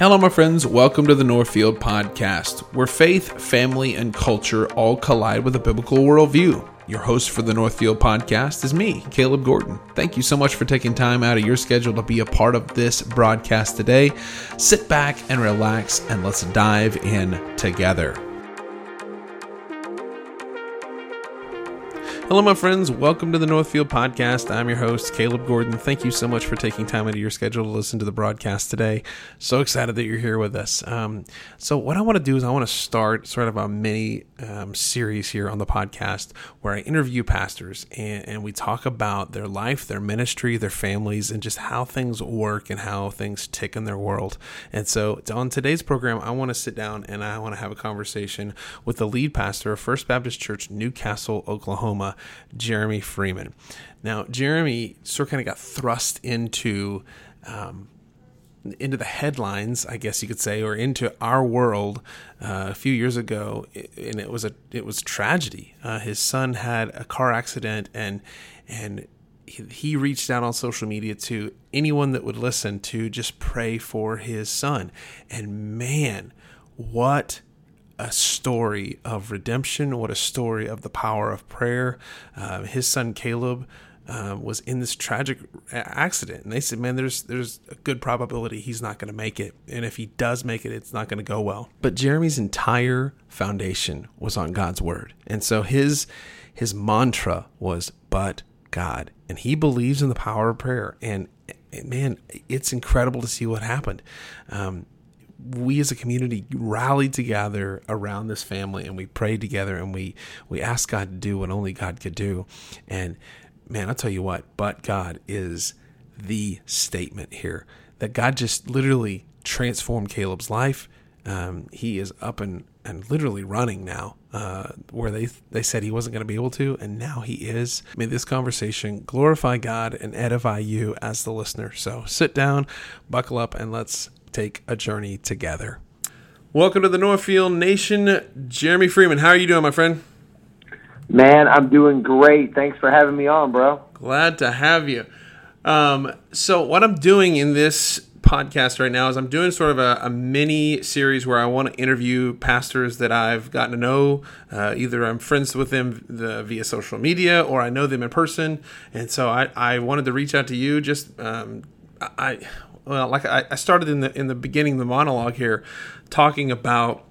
Hello, my friends. Welcome to the Northfield Podcast, where faith, family, and culture all collide with a biblical worldview. Your host for the Northfield Podcast is me, Caleb Gordon. Thank you so much for taking time out of your schedule to be a part of this broadcast today. Sit back and relax, and let's dive in together. Hello, my friends. Welcome to the Northfield Podcast. I'm your host, Caleb Gordon. Thank you so much for taking time out of your schedule to listen to the broadcast today. So excited that you're here with us. Um, so, what I want to do is I want to start sort of a mini um, series here on the podcast where I interview pastors and, and we talk about their life, their ministry, their families, and just how things work and how things tick in their world. And so, on today's program, I want to sit down and I want to have a conversation with the lead pastor of First Baptist Church, Newcastle, Oklahoma. Jeremy Freeman. Now, Jeremy sort of kind of got thrust into um, into the headlines, I guess you could say, or into our world uh, a few years ago, and it was a it was tragedy. Uh, his son had a car accident, and and he reached out on social media to anyone that would listen to just pray for his son. And man, what a story of redemption, what a story of the power of prayer. Uh, his son Caleb uh, was in this tragic accident, and they said, "Man, there's there's a good probability he's not going to make it, and if he does make it, it's not going to go well." But Jeremy's entire foundation was on God's word, and so his his mantra was "But God," and he believes in the power of prayer. And man, it's incredible to see what happened. Um, we as a community rallied together around this family and we prayed together and we we asked God to do what only God could do. And man, I'll tell you what, but God is the statement here that God just literally transformed Caleb's life. Um, he is up and, and literally running now, uh, where they they said he wasn't going to be able to, and now he is. May this conversation glorify God and edify you as the listener. So sit down, buckle up, and let's take a journey together. Welcome to the Northfield Nation, Jeremy Freeman. How are you doing, my friend? Man, I'm doing great. Thanks for having me on, bro. Glad to have you. Um, so, what I'm doing in this podcast right now is I'm doing sort of a, a mini series where I want to interview pastors that I've gotten to know. Uh, either I'm friends with them the, via social media or I know them in person. And so I, I wanted to reach out to you. Just um, I well, like I, I started in the in the beginning of the monologue here, talking about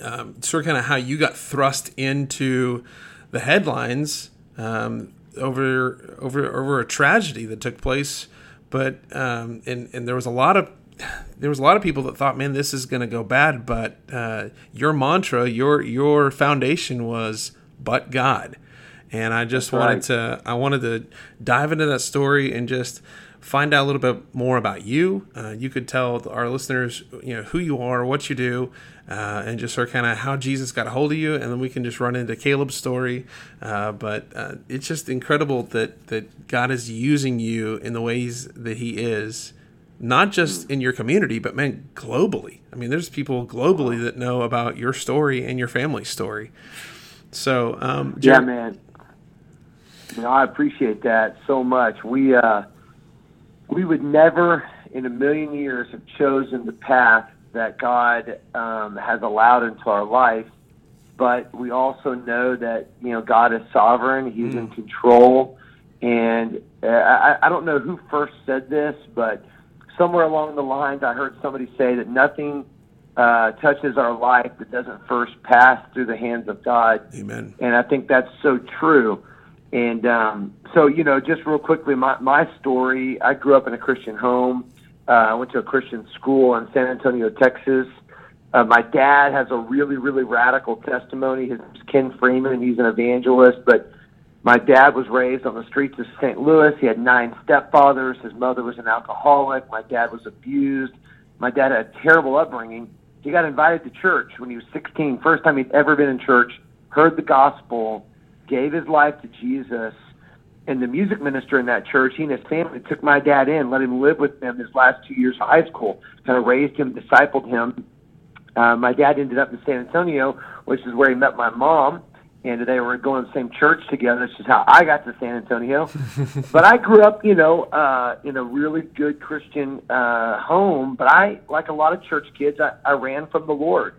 um, sort of kind of how you got thrust into the headlines um, over over over a tragedy that took place, but um, and and there was a lot of there was a lot of people that thought, man, this is going to go bad. But uh, your mantra, your your foundation was, but God, and I just That's wanted right. to I wanted to dive into that story and just find out a little bit more about you. Uh, you could tell our listeners, you know, who you are, what you do, uh, and just sort of kind of how Jesus got a hold of you, and then we can just run into Caleb's story. Uh, but uh, it's just incredible that that God is using you in the ways that He is. Not just in your community, but man, globally. I mean, there's people globally that know about your story and your family story. So, um, yeah, man, you know, I appreciate that so much. We, uh, we would never in a million years have chosen the path that God um, has allowed into our life. But we also know that you know God is sovereign; He's mm. in control. And uh, I, I don't know who first said this, but somewhere along the lines, I heard somebody say that nothing uh, touches our life that doesn't first pass through the hands of God. Amen. And I think that's so true. And um, so, you know, just real quickly, my, my story I grew up in a Christian home. Uh, I went to a Christian school in San Antonio, Texas. Uh, my dad has a really, really radical testimony. His name's Ken Freeman. He's an evangelist, but my dad was raised on the streets of St. Louis. He had nine stepfathers. His mother was an alcoholic. My dad was abused. My dad had a terrible upbringing. He got invited to church when he was 16, first time he'd ever been in church, heard the gospel, gave his life to Jesus. And the music minister in that church, he and his family took my dad in, let him live with them his last two years of high school, kind of raised him, discipled him. Uh, my dad ended up in San Antonio, which is where he met my mom. and they were going to the same church together. This is how I got to San Antonio. but I grew up, you know, uh, in a really good Christian uh, home. But I, like a lot of church kids, I, I ran from the Lord,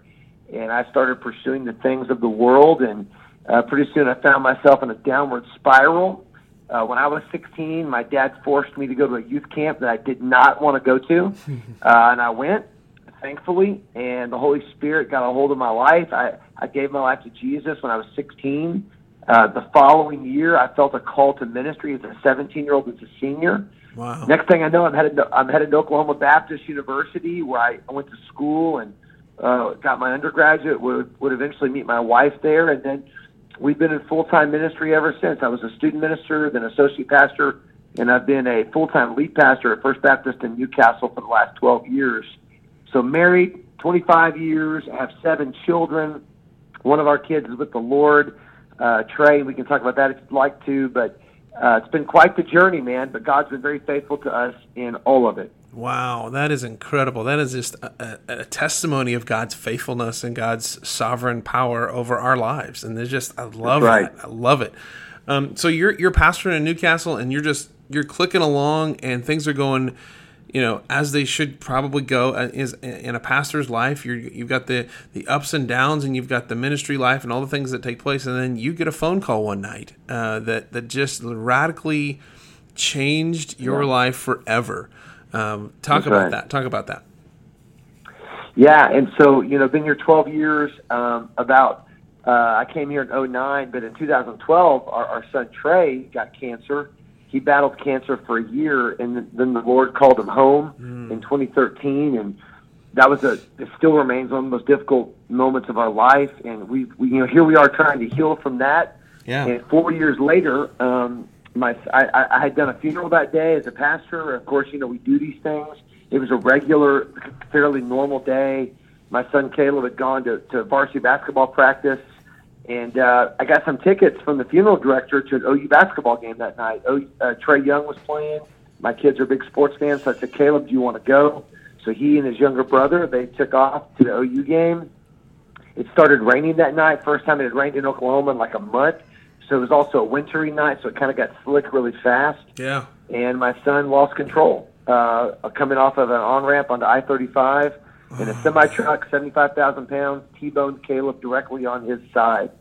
and I started pursuing the things of the world. And uh, pretty soon, I found myself in a downward spiral. Uh, when I was 16, my dad forced me to go to a youth camp that I did not want to go to, uh, and I went thankfully, and the Holy Spirit got a hold of my life. I, I gave my life to Jesus when I was 16. Uh, the following year, I felt a call to ministry as a 17 year old, as a senior. Wow. Next thing I know, I'm headed to, I'm headed to Oklahoma Baptist University, where I, I went to school and uh, got my undergraduate. Would would eventually meet my wife there, and then we've been in full time ministry ever since. I was a student minister, then associate pastor, and I've been a full time lead pastor at First Baptist in Newcastle for the last 12 years. So married, 25 years, I have seven children. One of our kids is with the Lord, uh, Trey. We can talk about that if you'd like to, but uh, it's been quite the journey, man. But God's been very faithful to us in all of it. Wow, that is incredible. That is just a, a, a, testimony of God's faithfulness and God's sovereign power over our lives. And there's just, I love right. it. I love it. Um, so you're you're pastoring in Newcastle, and you're just you're clicking along, and things are going you know, as they should probably go uh, is in a pastor's life. You're, you've got the, the ups and downs, and you've got the ministry life, and all the things that take place. And then you get a phone call one night uh, that that just radically changed your yeah. life forever. Um, talk That's about right. that. Talk about that. Yeah, and so you know, been here 12 years. Um, about uh, I came here in 09, but in 2012, our, our son Trey got cancer he battled cancer for a year, and then the Lord called him home mm. in 2013, and that was a it still remains one of the most difficult moments of our life, and we, we you know here we are trying to heal from that. Yeah. And four years later, um, my I, I had done a funeral that day as a pastor. Of course, you know we do these things. It was a regular, fairly normal day. My son Caleb had gone to, to varsity basketball practice and uh, I got some tickets from the funeral director to an OU basketball game that night. O, uh, Trae Young was playing. My kids are big sports fans, so I said, Caleb, do you want to go? So he and his younger brother, they took off to the OU game. It started raining that night. First time it had rained in Oklahoma in like a month. So it was also a wintry night, so it kind of got slick really fast. Yeah. And my son lost control uh, coming off of an on ramp onto I 35 and a semi truck, 75,000 pounds, T-boned Caleb directly on his side.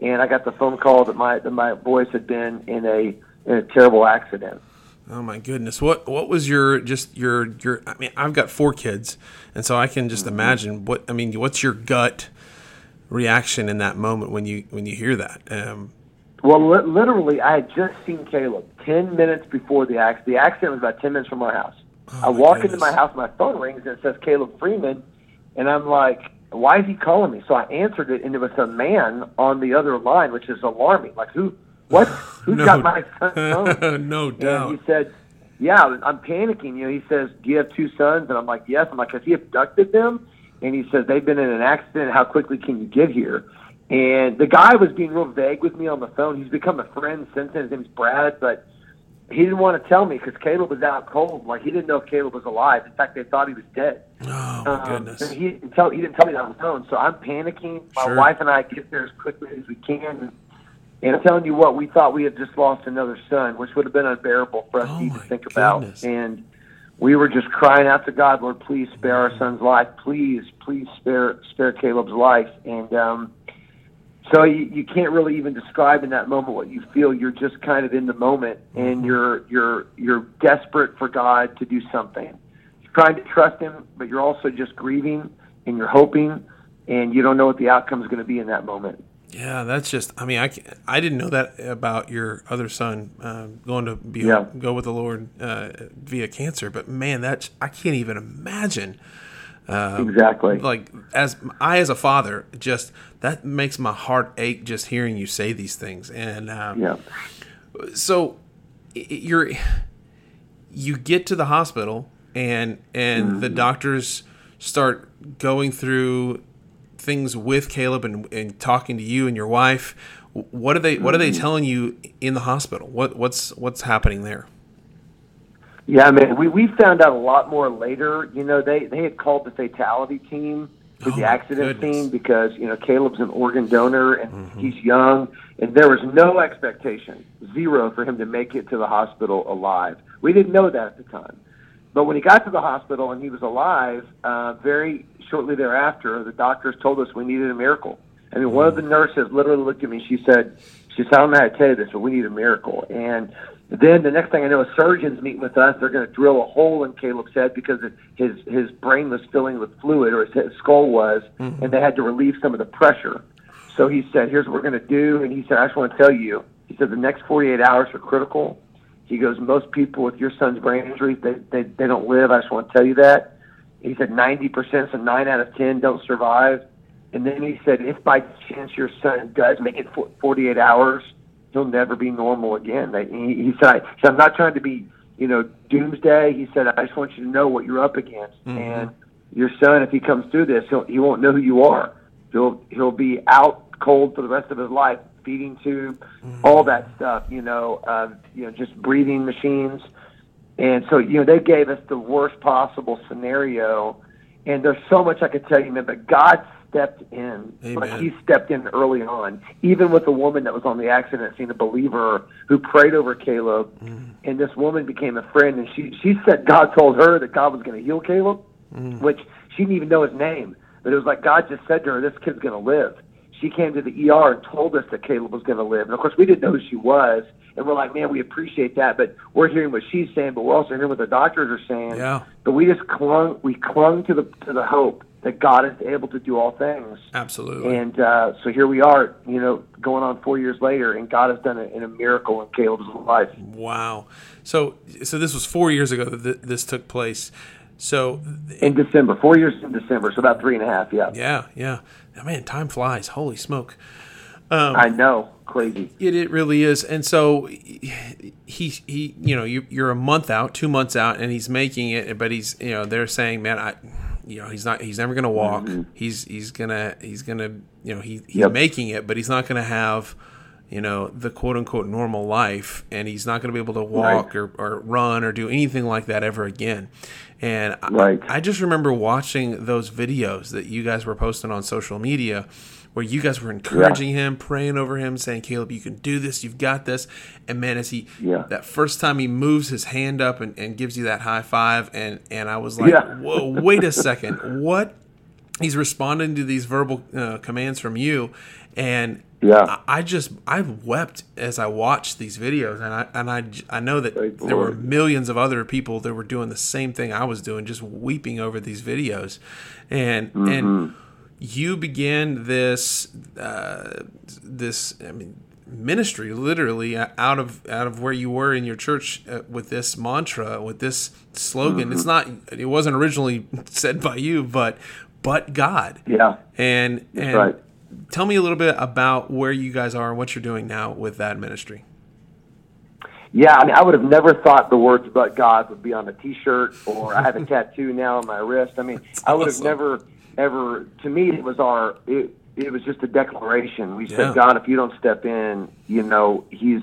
And I got the phone call that my that my boys had been in a in a terrible accident. Oh my goodness! What what was your just your your? I mean, I've got four kids, and so I can just mm-hmm. imagine what I mean. What's your gut reaction in that moment when you when you hear that? Um, well, li- literally, I had just seen Caleb ten minutes before the accident. The accident was about ten minutes from our house. Oh I walk goodness. into my house, my phone rings, and it says Caleb Freeman, and I'm like, why is he calling me? So I answered it, and it was a man on the other line, which is alarming. Like, who, what, who's no, got my phone? no doubt. And he said, yeah, I'm panicking. You know, he says, do you have two sons? And I'm like, yes. I'm like, has he abducted them? And he says, they've been in an accident. How quickly can you get here? And the guy was being real vague with me on the phone. He's become a friend since then. His name's Brad, but he didn't want to tell me because Caleb was out cold. Like he didn't know if Caleb was alive. In fact, they thought he was dead. Oh my Um, goodness! and he didn't tell he didn't tell me that on the phone. So I'm panicking. My Sure. wife and I get there as quickly as we can. And I'm telling you what, we thought we had just lost another son, which would have been unbearable for us Oh to even think about. And we were just crying out to God, Lord, please spare our son's life. Please, please spare spare Caleb's life. And um, so you, you can't really even describe in that moment what you feel. You're just kind of in the moment, and you're you're you're desperate for God to do something. You're trying to trust Him, but you're also just grieving and you're hoping, and you don't know what the outcome is going to be in that moment. Yeah, that's just. I mean, I, I didn't know that about your other son uh, going to be Yeah. go with the Lord uh, via cancer. But man, that's I can't even imagine. Um, exactly. Like as I as a father, just that makes my heart ache just hearing you say these things. And um, Yeah. so you're you get to the hospital and and the doctors start going through things with Caleb and, and talking to you and your wife. What are they What are they telling you in the hospital? What What's What's happening there? Yeah, man. We we found out a lot more later. You know, they they had called the fatality team to Oh, the accident goodness. scene because you know Caleb's an organ donor and he's young, and there was no expectation, zero, for him to make it to the hospital alive. We didn't know that at the time, but when he got to the hospital and he was alive, uh, very shortly thereafter, the doctors told us we needed a miracle. I mean, one of the nurses literally looked at me. She said, "She said, I don't know how to tell you this, but we need a miracle." And then the next thing I know, a surgeon's meeting with us. They're going to drill a hole in Caleb's head because it, his his brain was filling with fluid, or his, his skull was, mm-hmm. and they had to relieve some of the pressure. So he said, "Here's what we're going to do." And he said, "I just want to tell you." He said, "The next 48 hours are critical." He goes, "Most people with your son's brain injuries, they they, they don't live. I just want to tell you that." He said, "90%, so nine out of ten don't survive." And then he said, if by chance your son does make it for 48 hours, he'll never be normal again. They, he, he said, I, he said, I'm not trying to be, you know, doomsday. He said, I just want you to know what you're up against. And your son, if he comes through this, he'll, he won't know who you are. He'll, he'll be out cold for the rest of his life, feeding tube, all that stuff, you know, uh, you know, just breathing machines. And so, you know, they gave us the worst possible scenario. And there's so much I could tell you, man, but God stepped in. Like Amen. he stepped in early on, even with the woman that was on the accident scene, a believer who prayed over Caleb. And this woman became a friend. And she, she said God told her that God was going to heal Caleb, which she didn't even know his name. But it was like God just said to her, this kid's going to live. She came to the ER and told us that Caleb was going to live. And of course, we didn't know who she was. And we're like, man, we appreciate that. But we're hearing what she's saying, but we're also hearing what the doctors are saying. Yeah. But we just clung, we clung to the to the hope that God is able to do all things. Absolutely. And uh, so here we are, you know, going on four years later, and God has done it in a miracle in Caleb's life. Wow. So so this was four years ago that th- this took place. So In December, four years in December, so about three and a half. Yeah, yeah, yeah. Oh, man, time flies. Holy smoke. I know, crazy. It, it really is. And so he, he you know, you, you're a month out, two months out, and he's making it, but he's, you know, they're saying, man, I, you know, he's not, he's never going to walk. He's, he's going to, he's going to, you know, he, he's Mm-hmm. Yep. making it, but he's not going to have, you know, the quote unquote normal life. And he's not going to be able to walk or, or run or do anything like that ever again. And I- Right. I just remember watching those videos that you guys were posting on social media where you guys were encouraging him, praying over him, saying, Caleb, you can do this, you've got this. And man, as he Yeah. that first time he moves his hand up and, and gives you that high five, and and I was like, Yeah. Whoa, wait a second. What he's responding to these verbal uh, commands from you and Yeah. I, I just I wept as I watched these videos and I and I, I know that the there were millions of other people that were doing the same thing I was doing just weeping over these videos and Mm-hmm. and you began this uh, this I mean ministry literally out of out of where you were in your church uh, with this mantra with this slogan it's not it wasn't originally said by you but but God Yeah, and and right. tell me a little bit about where you guys are and what you're doing now with that ministry yeah. I mean, I would have never thought the words "but God" would be on a T-shirt, or I have a tattoo now on my wrist. I mean, I would have never, ever. To me, it was our. It, it was just a declaration. We Yeah. said, God, if you don't step in, you know, He's.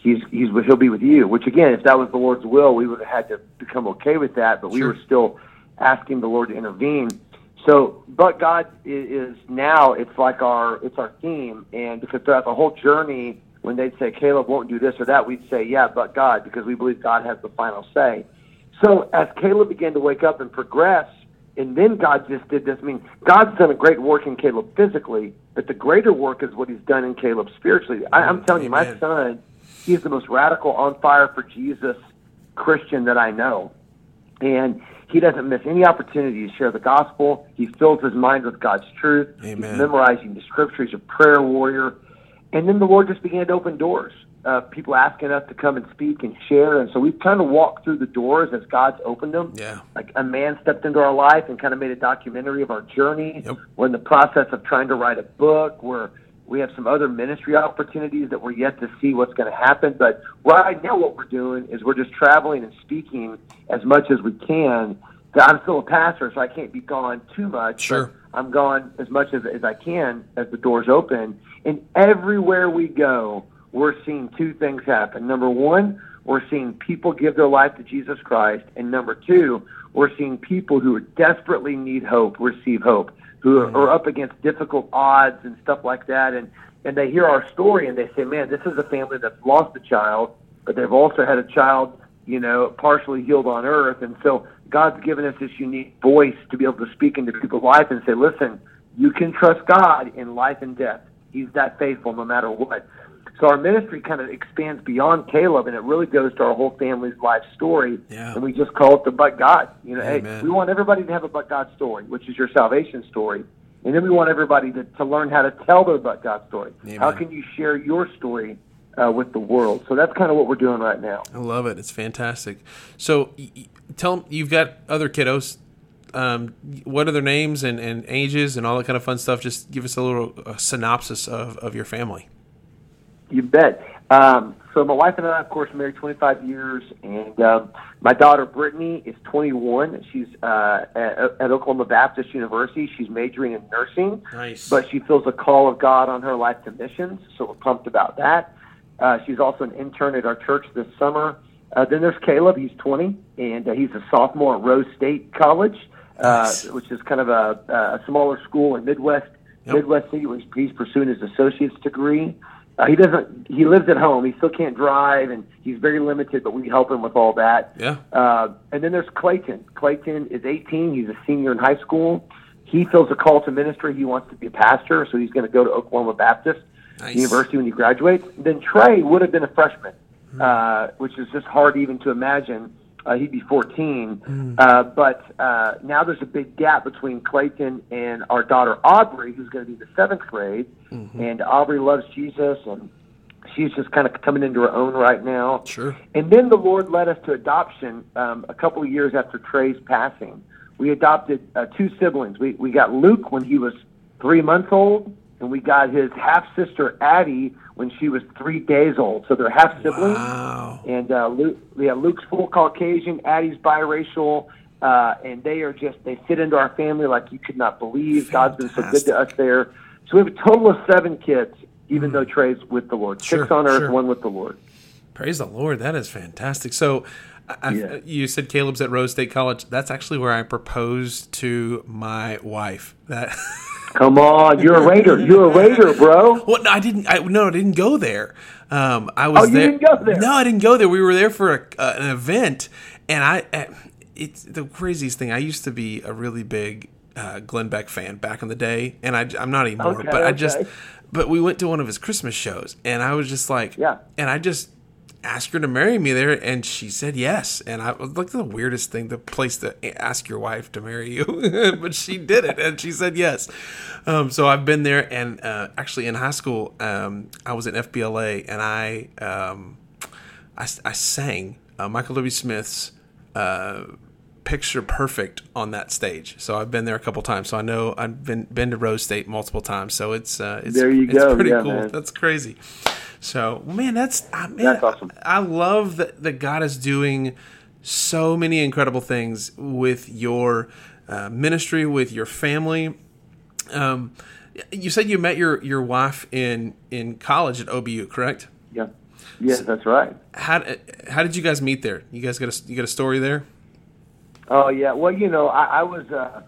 He's, he's he'll be with you. Which again, if that was the Lord's will, we would have had to become okay with that. But we were still asking the Lord to intervene. So, but God is now. It's like our it's our theme, and because throughout the whole journey, when they'd say Caleb won't do this or that, we'd say yeah, but God, because we believe God has the final say. So as Caleb began to wake up and progress, and then God just did this. I mean, God's done a great work in Caleb physically, but the greater work is what He's done in Caleb spiritually. I, I'm telling you, my Amen. son, he's the most radical, on fire for Jesus Christian that I know and he doesn't miss any opportunity to share the gospel. He fills his mind with God's truth. Amen. He's memorizing the scriptures. He's a prayer warrior. And then the Lord just began to open doors. Uh, people asking us to come and speak and share. And so we've kind of walked through the doors as God's opened them. Yeah. Like a man stepped into our life and kind of made a documentary of our journey. Yep. We're in the process of trying to write a book. We're we have some other ministry opportunities that we're yet to see what's going to happen. But right now, what we're doing is we're just traveling and speaking as much as we can. I'm still a pastor, so I can't be gone too much. Sure. I'm gone as much as, as I can as the doors open. And everywhere we go, we're seeing two things happen. Number one, we're seeing people give their life to Jesus Christ, and number two, we're seeing people who desperately need hope receive hope, who are, are up against difficult odds and stuff like that, and and they hear our story and they say, man, this is a family that's lost a child, but they've also had a child, you know, partially healed on earth, and so God's given us this unique voice to be able to speak into people's life and say, listen, you can trust God in life and death. He's that faithful no matter what. So our ministry kind of expands beyond Caleb, and it really goes to our whole family's life story. Yeah. And we just call it the But God. You know, hey, we want everybody to have a But God story, which is your salvation story. And then we want everybody to, to learn how to tell their But God story. Amen. How can you share your story uh, with the world? So that's kind of what we're doing right now. I love it. It's fantastic. So, y- y- tell them you've got other kiddos. Um, what are their names and, and ages and all that kind of fun stuff? Just give us a little uh synopsis of, of your family. You bet. Um, so my wife and I, of course, married 25 years, and um, my daughter Brittany is 21. She's uh, at, at Oklahoma Baptist University. She's majoring in nursing, Nice. but she feels a call of God on her life to missions, so we're pumped about that. Uh, she's also an intern at our church this summer. Uh, then there's Caleb. He's 20, and uh, he's a sophomore at Rose State College, uh, Nice. which is kind of a, a smaller school in Midwest Yep. Midwest City, where he's, pursuing his associate's degree. Uh, he doesn't. He lives at home. He still can't drive, and he's very limited. But we help him with all that. Yeah. Uh, and then there's Clayton. Clayton is 18. He's a senior in high school. He feels a call to ministry. He wants to be a pastor, so he's going to go to Oklahoma Baptist Nice. University when he graduates. Then Trey would have been a freshman, uh, which is just hard even to imagine. Uh, he'd be 14. Uh, but uh, now there's a big gap between Clayton and our daughter Aubrey, who's going to be the seventh grade. And Aubrey loves Jesus, and she's just kind of coming into her own right now. Sure. And then the Lord led us to adoption um, a couple of years after Trey's passing. We adopted uh, two siblings. We, we got Luke when he was three months old, and we got his half sister Addie when she was three days old. So they're half siblings. Wow. And uh, Luke, yeah, Luke's full Caucasian, Addie's biracial, uh, and they are just they fit into our family like you could not believe. God's been so good to us there. So we have a total of seven kids, even though Trey's with the Lord. Six Hmm. On earth, sure. one with the Lord. Praise the Lord. That is fantastic. So, I, Yeah. you said Caleb's at Rose State College. That's actually where I proposed to my wife. That. Come on, you're a Raider. You're a Raider, bro. Well, no, I didn't. I, no, I didn't go there. Um, I was Oh, you there. didn't go there? No, I didn't go there. We were there for a, uh, an event, and I. Uh, it's the craziest thing. I used to be a really big uh, Glenn Beck fan back in the day, and I, I'm not anymore. Okay, but I just. But we went to one of his Christmas shows, and I was just like, Yeah. and I just asked her to marry me there, and she said yes. And I was like the weirdest thing, the place to ask your wife to marry you, but she did it, and she said yes. Um, so I've been there, and uh, actually in high school, um, I was in FBLA, and I um, I, I sang uh, Michael W. Smith's. Uh, picture perfect on that stage. So I've been there a couple times. So I know I've been been to Rose State multiple times. So it's uh, it's, There you it's go. pretty Yeah, cool. man. That's crazy. So man, that's uh, man, That's awesome. I love that that God is doing so many incredible things with your uh, ministry, with your family. Um, you said you met your your wife in in college at OBU, correct? Yeah. Yes, that's right. How how did you guys meet there? You guys got a you got a story there? Oh yeah. Well, you know, I, I was uh,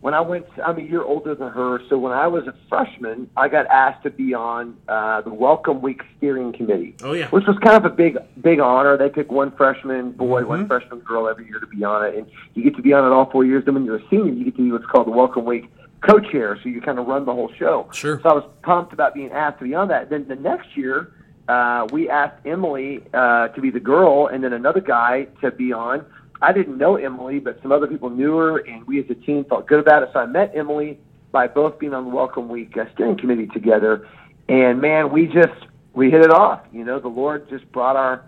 when I went. I'm a year older than her, so when I was a freshman, I got asked to be on uh, the Welcome Week steering committee. Oh, yeah. Which was kind of a big, big honor. They pick one freshman boy, Mm-hmm. one freshman girl every year to be on it, and you get to be on it all four years. Then when you're a senior, you get to be what's called the Welcome Week co-chair, so you kind of run the whole show. Sure. So I was pumped about being asked to be on that. Then the next year, uh, we asked Emily uh, to be the girl, and then another guy to be on. I didn't know Emily, but some other people knew her, and we as a team felt good about it. So I met Emily by both being on the Welcome Week uh, steering committee together, and man, we just we hit it off. You know, the Lord just brought our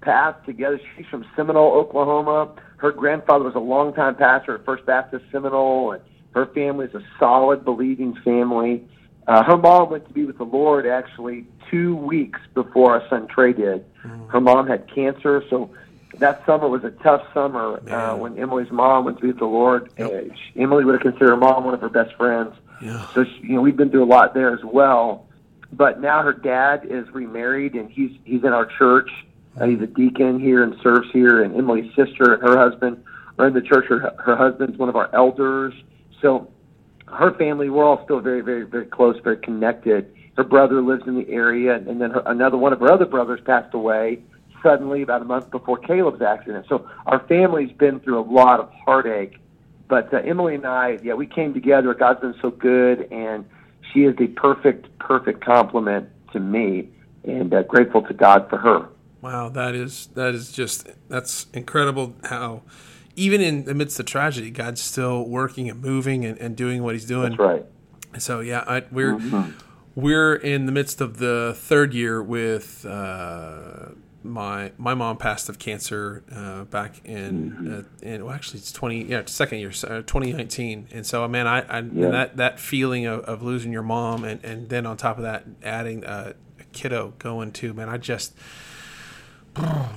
paths together. She's from Seminole, Oklahoma. Her grandfather was a longtime pastor at First Baptist Seminole, and her family is a solid, believing family. Uh, her mom went to be with the Lord actually two weeks before our son Trey did. Her mom had cancer, so that summer was a tough summer uh, when Emily's mom went to be the Lord. Yep. Uh, she, Emily would have considered her mom one of her best friends. Yeah. So she, you know, we've been through a lot there as well. But now her dad is remarried, and he's he's in our church. Uh, he's a deacon here and serves here, and Emily's sister and her husband are in the church. Her, her husband's one of our elders. So her family, we're all still very, very, very close, very connected. Her brother lives in the area, and then her, another one of her other brothers passed away suddenly about a month before Caleb's accident. So our family's been through a lot of heartache. But uh, Emily and I, yeah, we came together. God's been so good, and she is the perfect, perfect complement to me, and uh, grateful to God for her. Wow, that is that is just that's incredible. How even in amidst the midst of tragedy, God's still working and moving and, and doing what He's doing. That's right. So yeah, I, we're mm-hmm. We're in the midst of the third year with. Uh, my my mom passed of cancer uh, back in mm-hmm. uh, in well actually it's twenty yeah second year uh, twenty nineteen and so man I, I yeah. that that feeling of, of losing your mom and, and then on top of that adding a kiddo going to man I just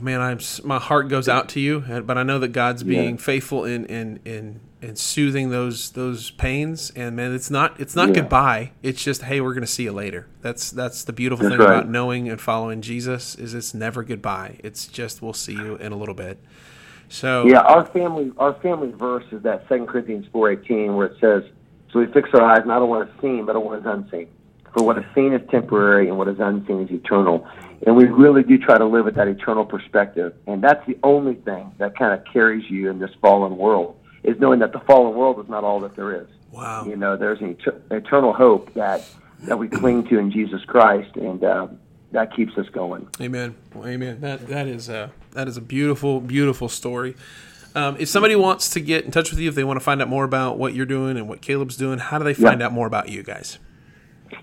man I'm my heart goes out to you but I know that God's being yeah. faithful in in in and soothing those those pains. And man it's not it's not yeah. goodbye. It's just hey we're gonna see you later. That's that's the beautiful that's thing right. about knowing and following jesus is it's never goodbye. It's just we'll see you in a little bit. So yeah our family our family verse is that second corinthians 4.18 where it says so we fix our eyes not on what is seen but on what is unseen. For what is seen is temporary and what is unseen is eternal and we really do try to live with that eternal perspective and that's the only thing that kind of carries you in this fallen world is knowing that the fallen world is not all that there is. Wow. You know, there's an eternal hope that that we cling to in Jesus Christ, and uh, that keeps us going. Amen. Well, amen. That that is a that is a beautiful, beautiful story. Um, if somebody wants to get in touch with you, if they want to find out more about what you're doing and what Caleb's doing, how do they find yeah. out more about you guys?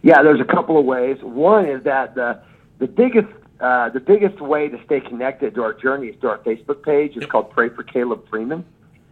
Yeah, there's a couple of ways. One is that the the biggest uh, the biggest way to stay connected to our journey is to our Facebook page. It's called Pray for Caleb Freeman.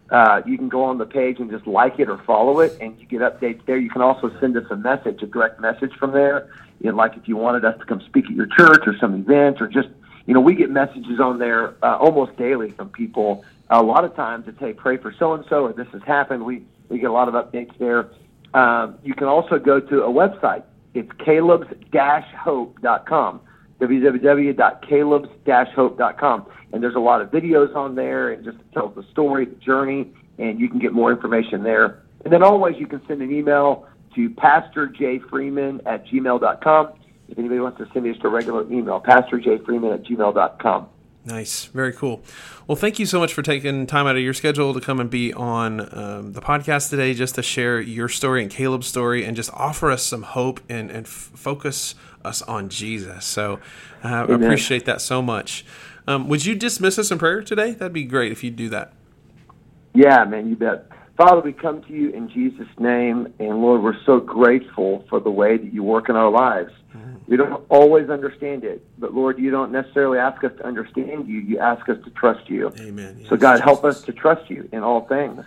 Uh, you can go on the page and just like it or follow it, and you get updates there. You can also send us a message, a direct message from there. You know, like if you wanted us to come speak at your church or some event, or just you know, we get messages on there uh, almost daily from people. A lot of times it's hey, pray for so and so, or this has happened. We we get a lot of updates there. Um, you can also go to a website. It's caleb's-hope.com www.calebs-hope.com. And there's a lot of videos on there and just tells the story, the journey, and you can get more information there. And then always you can send an email to pastorjfreeman at gmail.com. If anybody wants to send me just a regular email, pastorjfreeman at gmail.com. Nice. Very cool. Well, thank you so much for taking time out of your schedule to come and be on um, the podcast today just to share your story and Caleb's story and just offer us some hope and, and f- focus us on Jesus. So I uh, appreciate that so much. Um, would you dismiss us in prayer today? That'd be great if you'd do that. Yeah, man, you bet. Father, we come to you in Jesus' name, and Lord, we're so grateful for the way that you work in our lives. Mm-hmm. We don't always understand it, but Lord, you don't necessarily ask us to understand you. You ask us to trust you. Amen. Yes. So, God, help us to trust you in all things,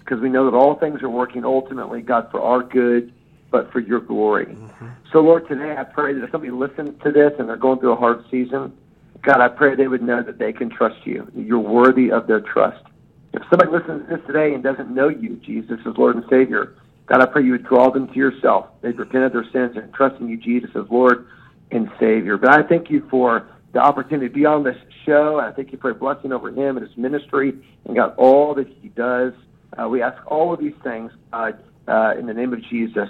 because we know that all things are working ultimately, God, for our good but for your glory. Mm-hmm. So, Lord, today I pray that if somebody listens to this and they're going through a hard season, God, I pray they would know that they can trust you. You're worthy of their trust. If somebody listens to this today and doesn't know you, Jesus, as Lord and Savior, God, I pray you would draw them to yourself. They'd repent of their sins and trust in you, Jesus, as Lord and Savior. But I thank you for the opportunity to be on this show. I thank you for a blessing over him and his ministry and God, all that he does. Uh, we ask all of these things, God, uh, in the name of Jesus.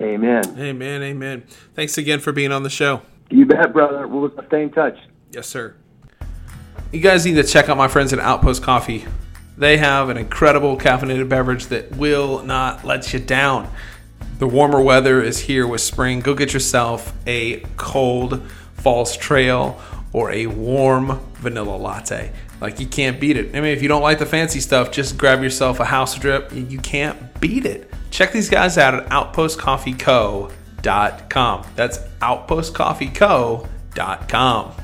Amen. Amen. Amen. Thanks again for being on the show. You bet, brother. We'll stay in touch. Yes, sir. You guys need to check out my friends at Outpost Coffee. They have an incredible caffeinated beverage that will not let you down. The warmer weather is here with spring. Go get yourself a cold false trail or a warm vanilla latte. Like you can't beat it. I mean, if you don't like the fancy stuff, just grab yourself a house drip. You can't beat it. Check these guys out at outpostcoffeeco.com. That's outpostcoffeeco.com.